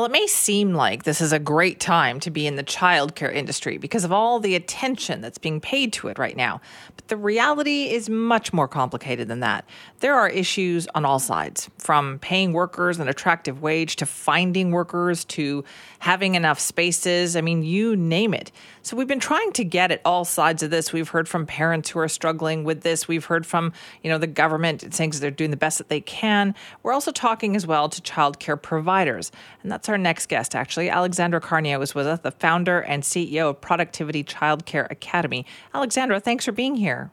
Well, it may seem like this is a great time to be in the childcare industry because of all the attention that's being paid to it right now. But the reality is much more complicated than that. There are issues on all sides, from paying workers an attractive wage to finding workers to having enough spaces. I mean, you name it. So we've been trying to get at all sides of this. We've heard from parents who are struggling with this. We've heard from, you know, the government saying they're doing the best that they can. We're also talking as well to childcare providers. And that's our next guest, actually. Alexandra Carnier was with us, the founder and CEO of Productivity Childcare Academy. Alexandra, thanks for being here.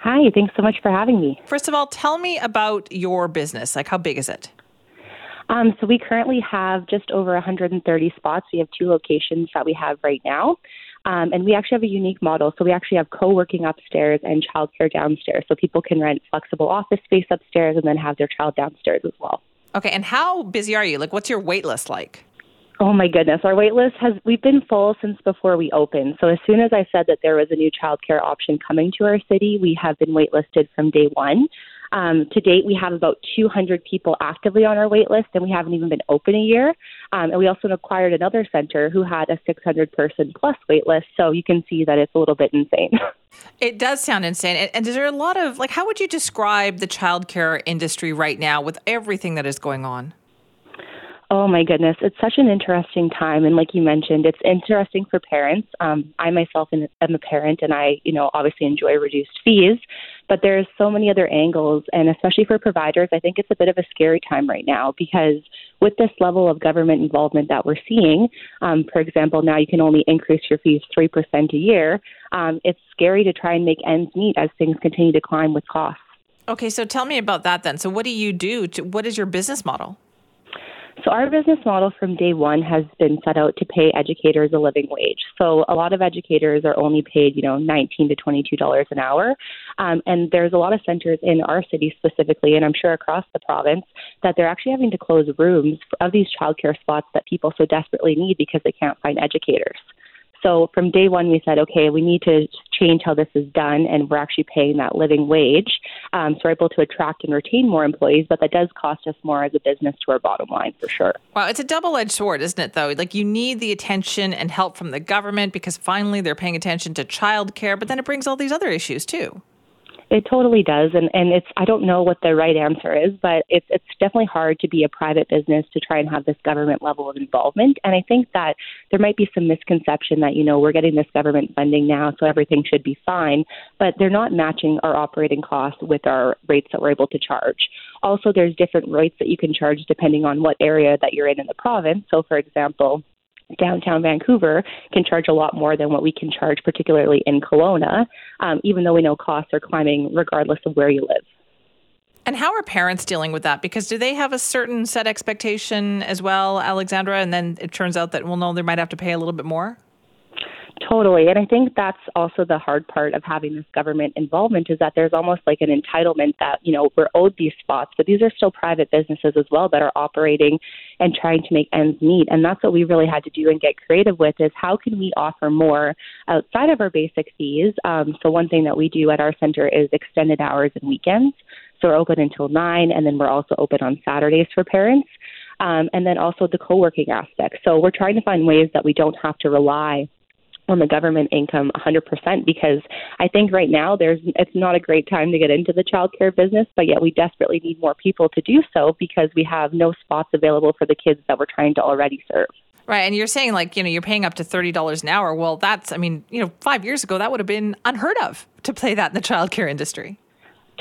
Hi, thanks so much for having me. First of all, tell me about your business. Like, how big is it? Um, so we currently have just over 130 spots. We have two locations that we have right now. Um, and we actually have a unique model. So we actually have co-working upstairs and childcare downstairs. So people can rent flexible office space upstairs and then have their child downstairs as well. Okay, and how busy are you? Like, what's your wait list like? Oh my goodness, our wait list has we've been full since before we opened. So as soon as I said that there was a new childcare option coming to our city, we have been waitlisted from day one. Um, to date, we have about 200 people actively on our wait list, and we haven't even been open a year. Um, and we also acquired another center who had a 600 person plus wait list. So you can see that it's a little bit insane. It does sound insane. And, and is there a lot of, like, how would you describe the childcare industry right now with everything that is going on? Oh my goodness, it's such an interesting time, and like you mentioned, it's interesting for parents. Um, I myself am a parent, and I, you know, obviously enjoy reduced fees, but there's so many other angles, and especially for providers, I think it's a bit of a scary time right now because with this level of government involvement that we're seeing, um, for example, now you can only increase your fees three percent a year. Um, it's scary to try and make ends meet as things continue to climb with costs. Okay, so tell me about that then. So, what do you do? To, what is your business model? So our business model from day one has been set out to pay educators a living wage. So a lot of educators are only paid, you know, 19 to 22 dollars an hour, um, and there's a lot of centers in our city specifically, and I'm sure across the province that they're actually having to close rooms of these childcare spots that people so desperately need because they can't find educators. So from day one, we said, okay, we need to change how this is done, and we're actually paying that living wage. Um, so we're able to attract and retain more employees, but that does cost us more as a business to our bottom line for sure. Wow, it's a double edged sword, isn't it, though? Like you need the attention and help from the government because finally they're paying attention to childcare, but then it brings all these other issues too. It totally does, and and it's I don't know what the right answer is, but it's it's definitely hard to be a private business to try and have this government level of involvement. And I think that there might be some misconception that you know we're getting this government funding now, so everything should be fine, but they're not matching our operating costs with our rates that we're able to charge. Also, there's different rates that you can charge depending on what area that you're in in the province. So, for example downtown Vancouver can charge a lot more than what we can charge, particularly in Kelowna, um, even though we know costs are climbing regardless of where you live. And how are parents dealing with that? Because do they have a certain set expectation as well, Alexandra? And then it turns out that, well, no, they might have to pay a little bit more? Totally. And I think that's also the hard part of having this government involvement is that there's almost like an entitlement that, you know, we're owed these spots, but these are still private businesses as well that are operating and trying to make ends meet. And that's what we really had to do and get creative with is how can we offer more outside of our basic fees? Um, so one thing that we do at our center is extended hours and weekends. So we're open until nine, and then we're also open on Saturdays for parents. Um, and then also the co-working aspect. So we're trying to find ways that we don't have to rely on the government income 100% because I think right now there's it's not a great time to get into the childcare business, but yet we desperately need more people to do so because we have no spots available for the kids that we're trying to already serve. Right, and you're saying like you know you're paying up to thirty dollars an hour. Well, that's I mean you know five years ago that would have been unheard of to play that in the childcare industry.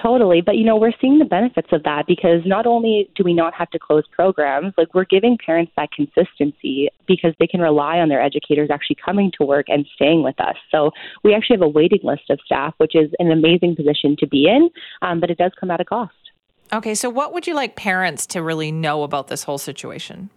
Totally. But, you know, we're seeing the benefits of that because not only do we not have to close programs, like we're giving parents that consistency because they can rely on their educators actually coming to work and staying with us. So we actually have a waiting list of staff, which is an amazing position to be in, um, but it does come at a cost. Okay. So what would you like parents to really know about this whole situation?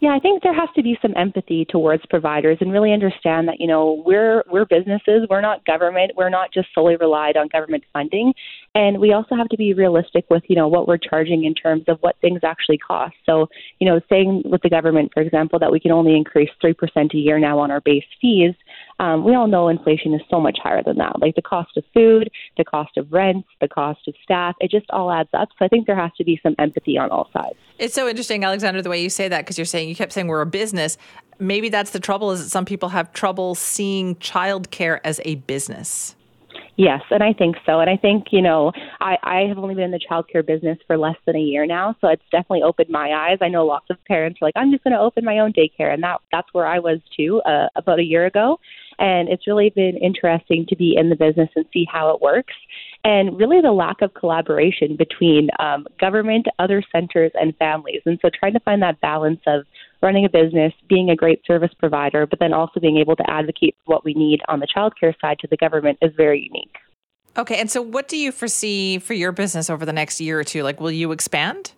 Yeah, I think there has to be some empathy towards providers and really understand that, you know, we're we're businesses, we're not government, we're not just solely relied on government funding. And we also have to be realistic with, you know, what we're charging in terms of what things actually cost. So, you know, saying with the government, for example, that we can only increase three percent a year now on our base fees, um, we all know inflation is so much higher than that. Like the cost of food, the cost of rent, the cost of staff, it just all adds up. So I think there has to be some empathy on all sides. It's so interesting, Alexander, the way you say that, because you're saying, you kept saying we're a business. Maybe that's the trouble is that some people have trouble seeing childcare as a business. Yes, and I think so. And I think, you know, I, I have only been in the childcare business for less than a year now, so it's definitely opened my eyes. I know lots of parents are like, I'm just going to open my own daycare, and that that's where I was too uh, about a year ago. And it's really been interesting to be in the business and see how it works and really the lack of collaboration between um, government, other centers, and families. And so trying to find that balance of running a business, being a great service provider, but then also being able to advocate for what we need on the childcare side to the government is very unique. Okay, and so what do you foresee for your business over the next year or two? Like, will you expand?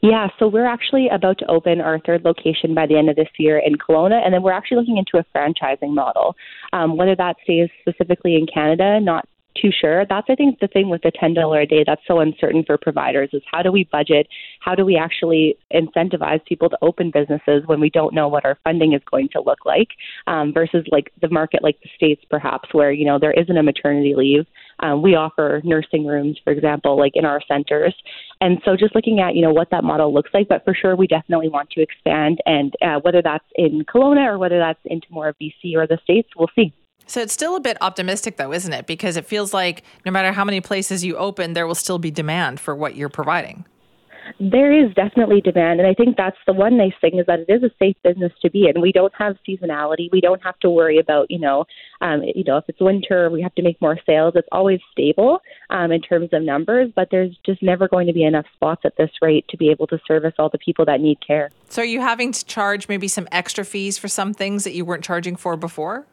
Yeah, so we're actually about to open our third location by the end of this year in Kelowna, and then we're actually looking into a franchising model. Um, whether that stays specifically in Canada, not too sure. That's I think the thing with the ten dollar a day that's so uncertain for providers is how do we budget? How do we actually incentivize people to open businesses when we don't know what our funding is going to look like? Um, versus like the market like the states perhaps where you know there isn't a maternity leave. Um, we offer nursing rooms, for example, like in our centers, and so just looking at you know what that model looks like. But for sure, we definitely want to expand, and uh, whether that's in Kelowna or whether that's into more of BC or the states, we'll see. So it's still a bit optimistic, though, isn't it? Because it feels like no matter how many places you open, there will still be demand for what you're providing. There is definitely demand, and I think that's the one nice thing is that it is a safe business to be in. We don't have seasonality. We don't have to worry about you know, um, you know, if it's winter, we have to make more sales. It's always stable um, in terms of numbers, but there's just never going to be enough spots at this rate to be able to service all the people that need care. So, are you having to charge maybe some extra fees for some things that you weren't charging for before?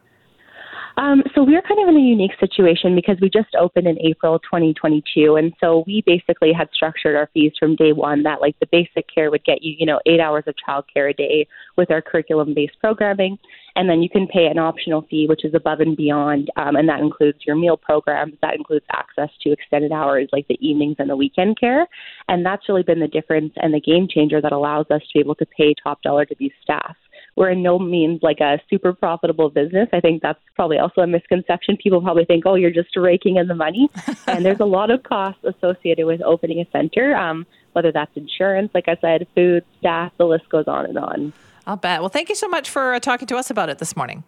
Um, so we're kind of in a unique situation because we just opened in April 2022, and so we basically had structured our fees from day one that like the basic care would get you, you know, eight hours of childcare a day with our curriculum-based programming, and then you can pay an optional fee which is above and beyond, um, and that includes your meal programs, that includes access to extended hours like the evenings and the weekend care, and that's really been the difference and the game changer that allows us to be able to pay top dollar to these staff we're in no means like a super profitable business. I think that's probably also a misconception. People probably think, oh, you're just raking in the money. and there's a lot of costs associated with opening a center, um, whether that's insurance, like I said, food, staff, the list goes on and on. I'll bet. Well, thank you so much for uh, talking to us about it this morning.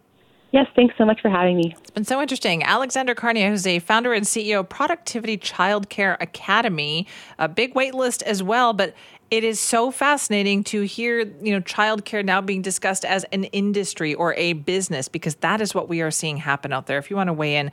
Yes, thanks so much for having me. It's been so interesting. Alexander Carnier, who's a founder and CEO of Productivity Childcare Academy, a big wait list as well, but it is so fascinating to hear, you know, childcare now being discussed as an industry or a business because that is what we are seeing happen out there. If you want to weigh in,